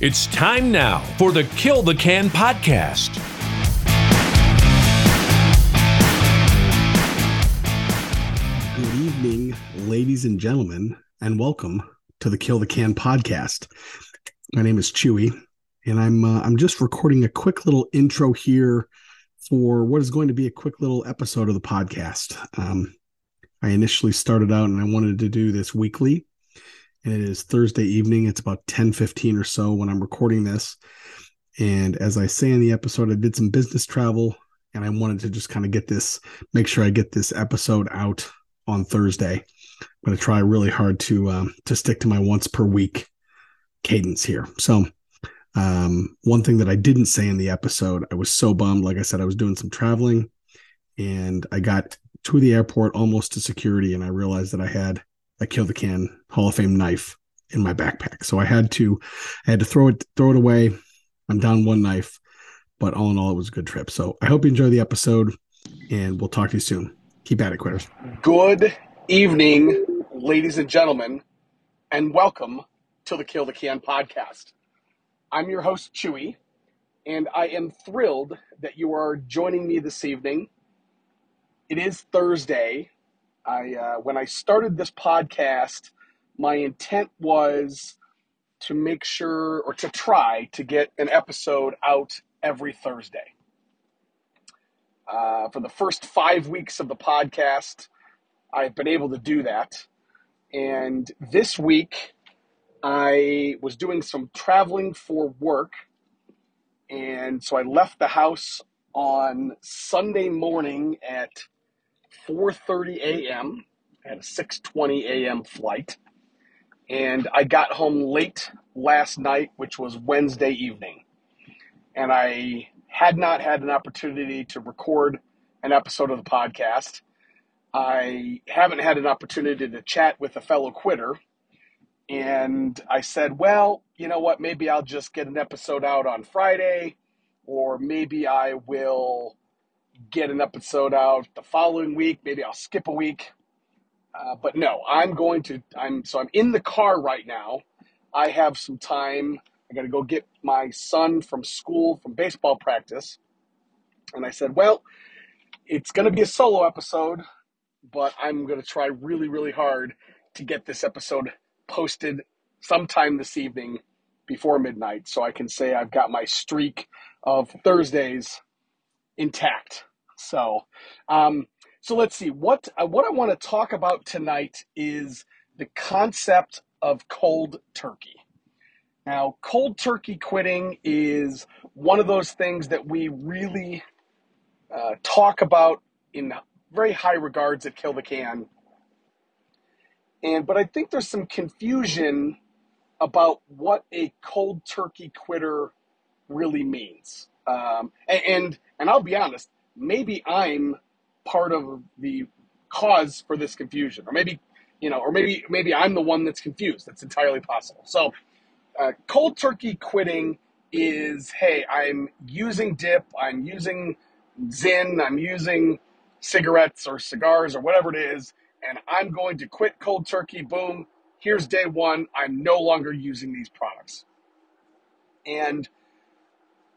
It's time now for the Kill the Can podcast. Good evening, ladies and gentlemen, and welcome to the Kill the Can podcast. My name is Chewie, and I'm uh, I'm just recording a quick little intro here for what is going to be a quick little episode of the podcast. Um, I initially started out and I wanted to do this weekly, it is Thursday evening. It's about 10 15 or so when I'm recording this. And as I say in the episode, I did some business travel and I wanted to just kind of get this, make sure I get this episode out on Thursday. I'm going to try really hard to um, to stick to my once per week cadence here. So, um, one thing that I didn't say in the episode, I was so bummed. Like I said, I was doing some traveling, and I got to the airport almost to security, and I realized that I had a kill the can Hall of Fame knife in my backpack. So I had to, I had to throw it throw it away. I'm down one knife, but all in all, it was a good trip. So I hope you enjoy the episode, and we'll talk to you soon. Keep at it, quitters. Good evening, ladies and gentlemen, and welcome to the Kill the Can podcast. I'm your host, Chewie, and I am thrilled that you are joining me this evening. It is Thursday. I uh, when I started this podcast, my intent was to make sure or to try to get an episode out every Thursday. Uh, for the first five weeks of the podcast, I've been able to do that. And this week, I was doing some traveling for work. And so I left the house on Sunday morning at 4:30 a.m. at a 6:20 a.m. flight. And I got home late last night, which was Wednesday evening. And I had not had an opportunity to record an episode of the podcast. I haven't had an opportunity to chat with a fellow quitter. And I said, well, you know what? Maybe I'll just get an episode out on Friday, or maybe I will get an episode out the following week. Maybe I'll skip a week. Uh, but no, I'm going to. I'm so I'm in the car right now. I have some time. I got to go get my son from school from baseball practice, and I said, well, it's going to be a solo episode, but I'm going to try really, really hard to get this episode posted sometime this evening before midnight, so I can say I've got my streak of Thursdays intact. So, um, so let's see what uh, what I want to talk about tonight is the concept of cold turkey. Now, cold turkey quitting is one of those things that we really uh, talk about in very high regards at Kill the Can. And but I think there's some confusion about what a cold turkey quitter really means. Um, and, and and I'll be honest, maybe I'm part of the cause for this confusion, or maybe you know, or maybe maybe I'm the one that's confused. That's entirely possible. So, uh, cold turkey quitting is hey, I'm using dip, I'm using Zyn, I'm using cigarettes or cigars or whatever it is, and I'm going to quit cold turkey. Boom, here's day one. I'm no longer using these products. And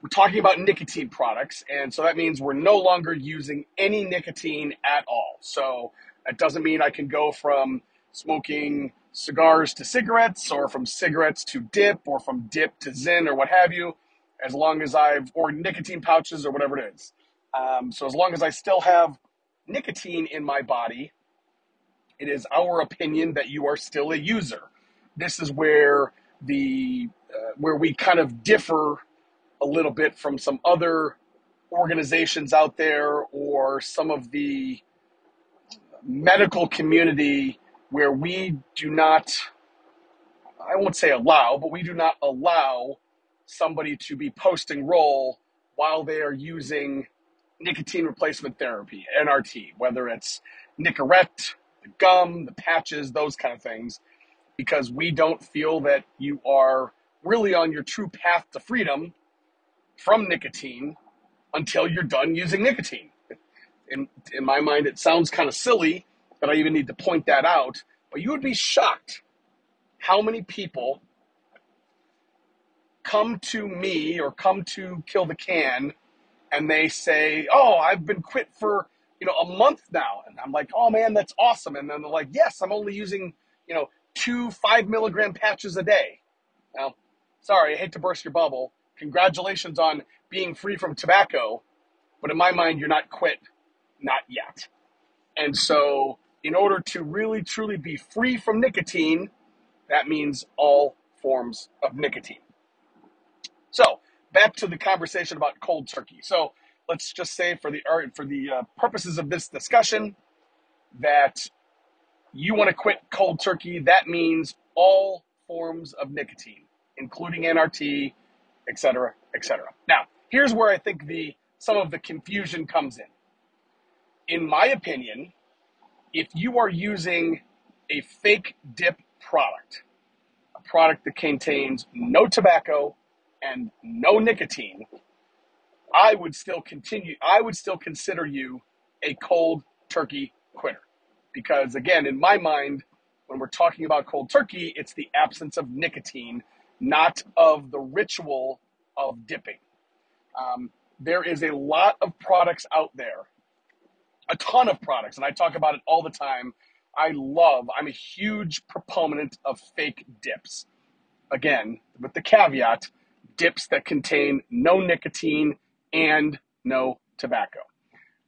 we're talking about nicotine products, and so that means we're no longer using any nicotine at all. So that doesn't mean I can go from smoking cigars to cigarettes, or from cigarettes to dip, or from dip to Zyn, or what have you, as long as I've, or nicotine pouches, or whatever it is. Um, so as long as I still have nicotine in my body, it is our opinion that you are still a user. This is where the uh, where we kind of differ a little bit from some other organizations out there or some of the medical community where we do not I won't say allow, but we do not allow somebody to be posting roll while they are using nicotine replacement therapy, NRT, whether it's Nicorette, the gum, the patches, those kind of things, because we don't feel that you are really on your true path to freedom from nicotine until you're done using nicotine. In, in my mind, it sounds kind of silly that I even need to point that out, but you would be shocked how many people come to me or come to Kill the Can and they say, "Oh, I've been quit for you know a month now," and I'm like, "Oh man, that's awesome!" And then they're like, "Yes, I'm only using you know two five milligram patches a day." Now, sorry, I hate to burst your bubble. Congratulations on being free from tobacco, but in my mind, you're not quit, not yet. And so, in order to really truly be free from nicotine, that means all forms of nicotine. So, back to the conversation about cold turkey. So, let's just say for the for the uh, purposes of this discussion that you want to quit cold turkey. That means all forms of nicotine, including NRT, etc., etc. Now, here's where I think the some of the confusion comes in. In my opinion, if you are using a fake dip product, a product that contains no tobacco and no nicotine, I would still continue, I would still consider you a cold turkey quitter. Because again, in my mind, when we're talking about cold turkey, it's the absence of nicotine, not of the ritual of dipping. Um, there is a lot of products out there, a ton of products, and I talk about it all the time. I love, I'm a huge proponent of fake dips. Again, with the caveat dips that contain no nicotine and no tobacco.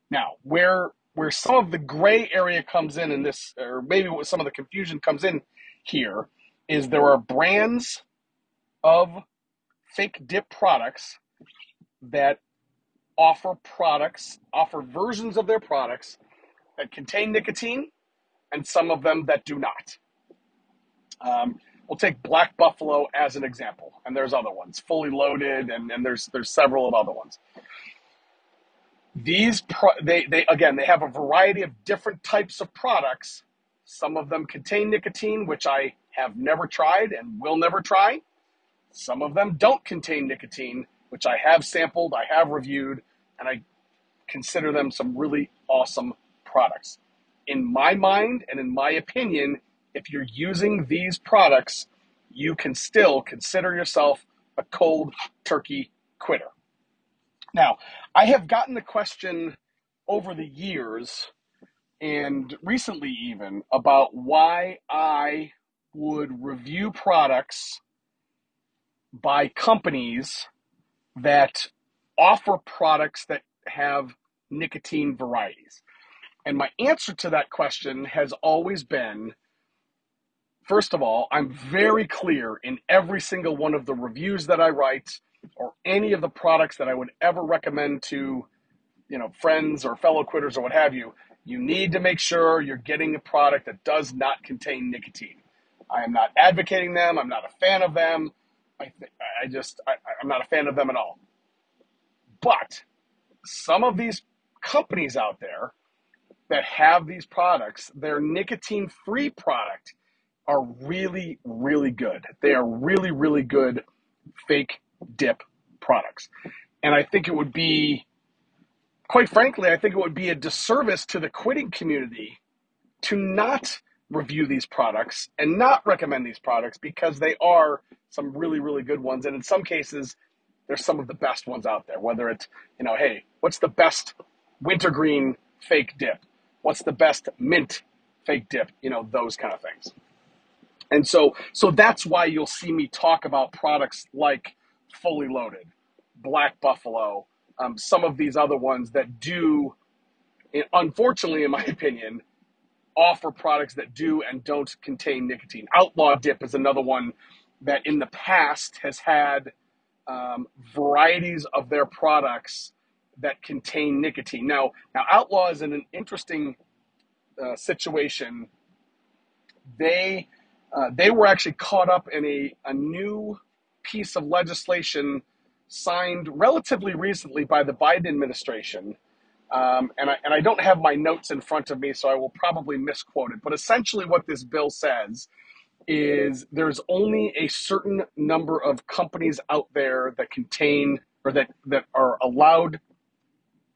Now, where where some of the gray area comes in in this, or maybe what some of the confusion comes in here, is there are brands of fake dip products that offer products, offer versions of their products that contain nicotine, and some of them that do not. Um, we'll take Black Buffalo as an example, and there's other ones, fully loaded, and, and there's there's several of other ones. These pro- they they again they have a variety of different types of products. Some of them contain nicotine, which I have never tried and will never try. Some of them don't contain nicotine, which I have sampled, I have reviewed, and I consider them some really awesome products. In my mind and in my opinion, if you're using these products, you can still consider yourself a cold turkey quitter. Now, I have gotten the question over the years and recently even about why I would review products by companies that offer products that have nicotine varieties. And my answer to that question has always been First of all, I'm very clear in every single one of the reviews that I write or any of the products that I would ever recommend to, you know, friends or fellow quitters or what have you. You need to make sure you're getting a product that does not contain nicotine. I am not advocating them. I'm not a fan of them. I, th- I just, I, I'm not a fan of them at all. But some of these companies out there that have these products, their nicotine free product are really, really good. They are really, really good fake dip products. And I think it would be, quite frankly, I think it would be a disservice to the quitting community to not review these products and not recommend these products because they are some really, really good ones. And in some cases, they're some of the best ones out there. Whether it's, you know, hey, what's the best wintergreen fake dip? What's the best mint fake dip? You know, those kind of things. And so, so that's why you'll see me talk about products like Fully Loaded, Black Buffalo, um, some of these other ones that do, unfortunately, in my opinion, offer products that do and don't contain nicotine. Outlaw Dip is another one that in the past has had um, varieties of their products that contain nicotine. Now, now Outlaw is in an interesting uh, situation. They uh, they were actually caught up in a, a new piece of legislation signed relatively recently by the Biden administration. Um, and, I, and I don't have my notes in front of me, so I will probably misquote it. But essentially, what this bill says is there's only a certain number of companies out there that contain or that, that are allowed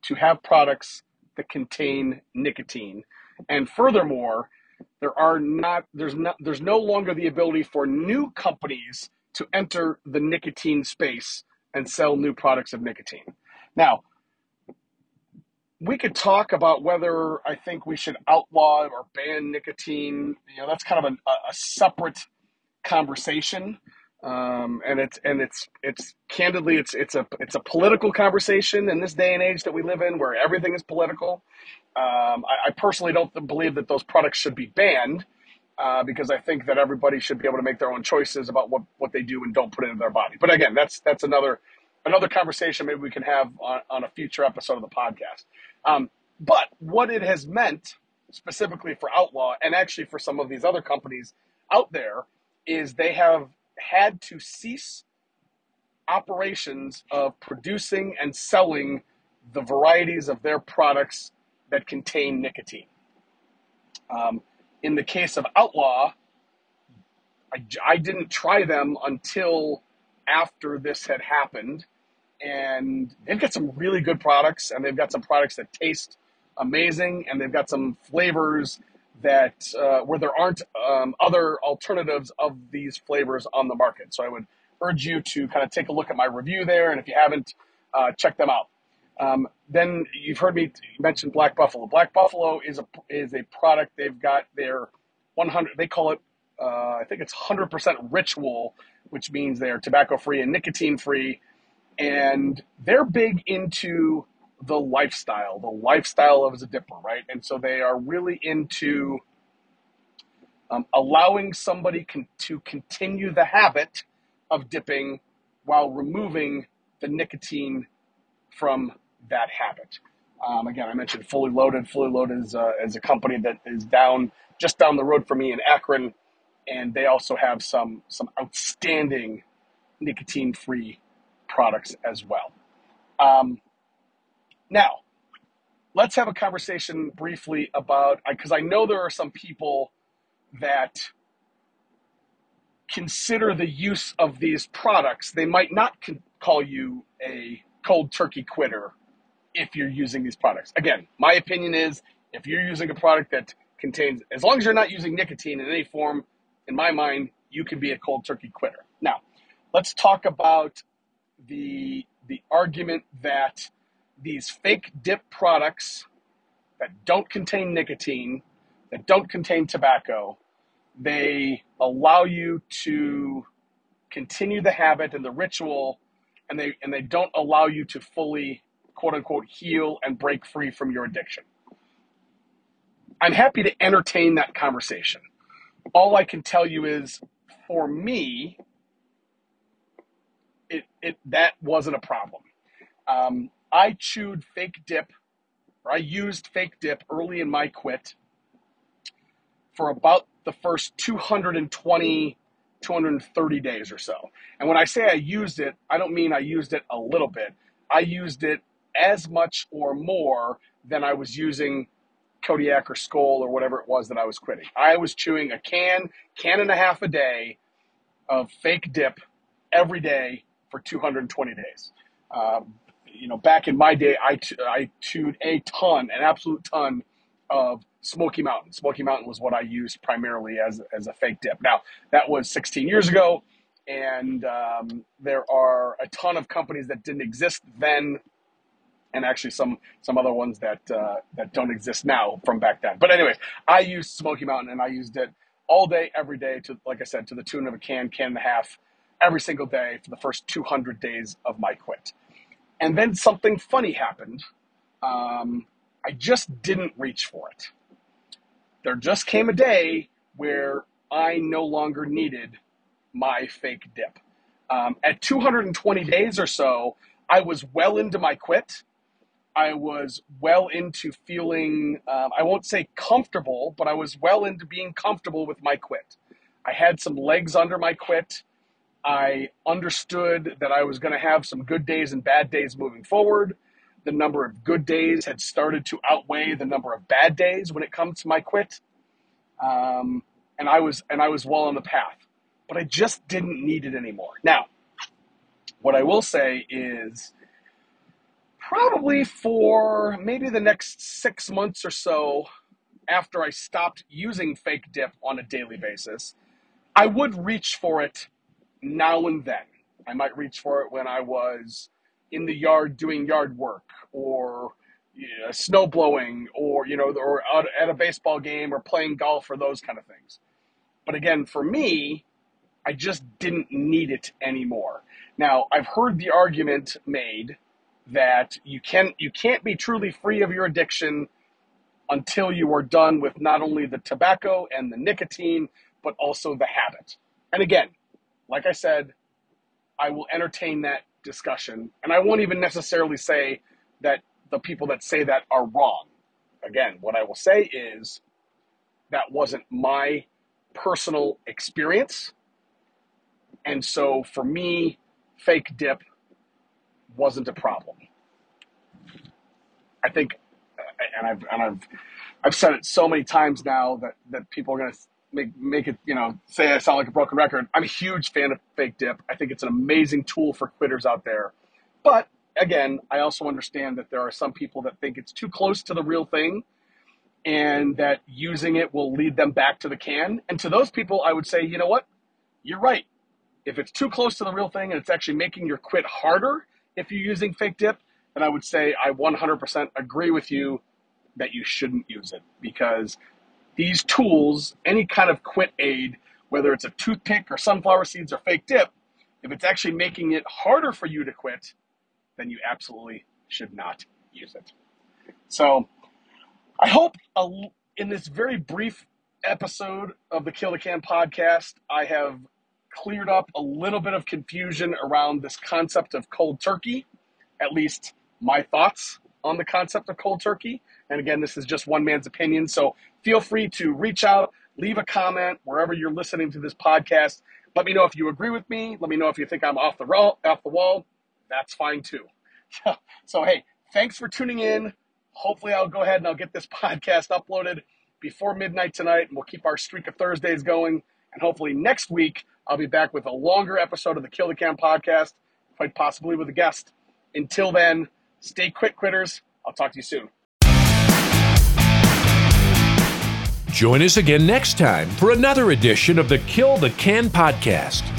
to have products that contain nicotine. And furthermore, there are not there's not there's no longer the ability for new companies to enter the nicotine space and sell new products of nicotine. Now, we could talk about whether I think we should outlaw or ban nicotine. You know, that's kind of a, a separate conversation, um, and it's and it's it's candidly it's it's a it's a political conversation in this day and age that we live in, where everything is political. Um, I, I, personally don't believe that those products should be banned. Uh, because I think that everybody should be able to make their own choices about what, what they do and don't put into their body. But again, that's that's another another conversation maybe we can have on, on a future episode of the podcast. Um, but what it has meant specifically for Outlaw and actually for some of these other companies out there is they have had to cease operations of producing and selling the varieties of their products that contain nicotine. Um, in the case of Outlaw, I, I didn't try them until after this had happened and they've got some really good products, and they've got some products that taste amazing, and they've got some flavors that uh, where there aren't um, other alternatives of these flavors on the market. So I would urge you to kind of take a look at my review there, and if you haven't, uh, check them out. Um, then you've heard me mention Black Buffalo. Black Buffalo is a is a product they've got their 100. They call it uh, I think it's 100% ritual, which means they're tobacco free and nicotine free and they're big into the lifestyle, the lifestyle of a dipper, right? And so they are really into um, allowing somebody con- to continue the habit of dipping while removing the nicotine from that habit. Um, again, I mentioned Fully Loaded. Fully Loaded is, uh, is a company that is down just down the road from me in Akron, and they also have some some outstanding nicotine-free products as well. Um, now, let's have a conversation briefly about because I know there are some people that consider the use of these products. They might not con- call you a cold turkey quitter if you're using these products. Again, my opinion is if you're using a product that contains, as long as you're not using nicotine in any form, in my mind, you can be a cold turkey quitter. Now, let's talk about the the argument that these fake dip products that don't contain nicotine, that don't contain tobacco, they allow you to continue the habit and the ritual and they and they don't allow you to fully quote unquote heal and break free from your addiction. I'm happy to entertain that conversation. All I can tell you is for me, it, it that wasn't a problem. Um, I chewed fake dip, or I used fake dip early in my quit for about the first 220, 230 days or so. And when I say I used it, I don't mean I used it a little bit. I used it as much or more than I was using Kodiak or Skoal or whatever it was that I was quitting. I was chewing a can, can and a half a day of fake dip every day for 220 days. Um, you know, back in my day, I, t- I chewed a ton, an absolute ton of Smoky Mountain. Smoky Mountain was what I used primarily as, as a fake dip. Now, that was 16 years ago, and um, there are a ton of companies that didn't exist then, and actually some some other ones that uh, that don't exist now from back then. But anyways, I used Smoky Mountain, and I used it all day, every day, to like I said, to the tune of a can, can and a half every single day for the first 200 days of my quit. And then something funny happened. Um, I just didn't reach for it. There just came a day where I no longer needed my fake dip. Um, at 220 days or so, I was well into my quit. I was well into feeling, um, I won't say comfortable, but I was well into being comfortable with my quit. I had some legs under my quit. I understood that I was going to have some good days and bad days moving forward. The number of good days had started to outweigh the number of bad days when it comes to my quit. Um, and I was and I was well on the path, but I just didn't need it anymore. Now, what I will say is probably for maybe the next six months or so after I stopped using fake dip on a daily basis, I would reach for it now and then. I might reach for it when I was in the yard doing yard work or you know, snow blowing or you know or at a baseball game or playing golf or those kind of things. But again, for me, I just didn't need it anymore. Now, I've heard the argument made that you can you can't be truly free of your addiction until you are done with not only the tobacco and the nicotine, but also the habit. And again, like I said, I will entertain that discussion. And I won't even necessarily say that the people that say that are wrong. Again, what I will say is that wasn't my personal experience. And so for me, fake dip wasn't a problem. I think, and I've, and I've, I've said it so many times now that, that people are going to make make it you know say I sound like a broken record. I'm a huge fan of fake dip. I think it's an amazing tool for quitters out there. But again, I also understand that there are some people that think it's too close to the real thing and that using it will lead them back to the can. And to those people, I would say, you know what? You're right. If it's too close to the real thing and it's actually making your quit harder if you're using fake dip, then I would say I 100% agree with you that you shouldn't use it because these tools, any kind of quit aid, whether it's a toothpick or sunflower seeds or fake dip, if it's actually making it harder for you to quit, then you absolutely should not use it. So I hope in this very brief episode of the Kill the Can podcast, I have cleared up a little bit of confusion around this concept of cold turkey, at least my thoughts on the concept of cold turkey. And again, this is just one man's opinion. So feel free to reach out, leave a comment wherever you're listening to this podcast. Let me know if you agree with me. Let me know if you think I'm off the wall. Off the wall. That's fine too. so hey, thanks for tuning in. Hopefully, I'll go ahead and I'll get this podcast uploaded before midnight tonight, and we'll keep our streak of Thursdays going. And hopefully, next week I'll be back with a longer episode of the Kill the Can podcast, quite possibly with a guest. Until then, stay quit quitters. I'll talk to you soon. Join us again next time for another edition of the Kill the Can podcast.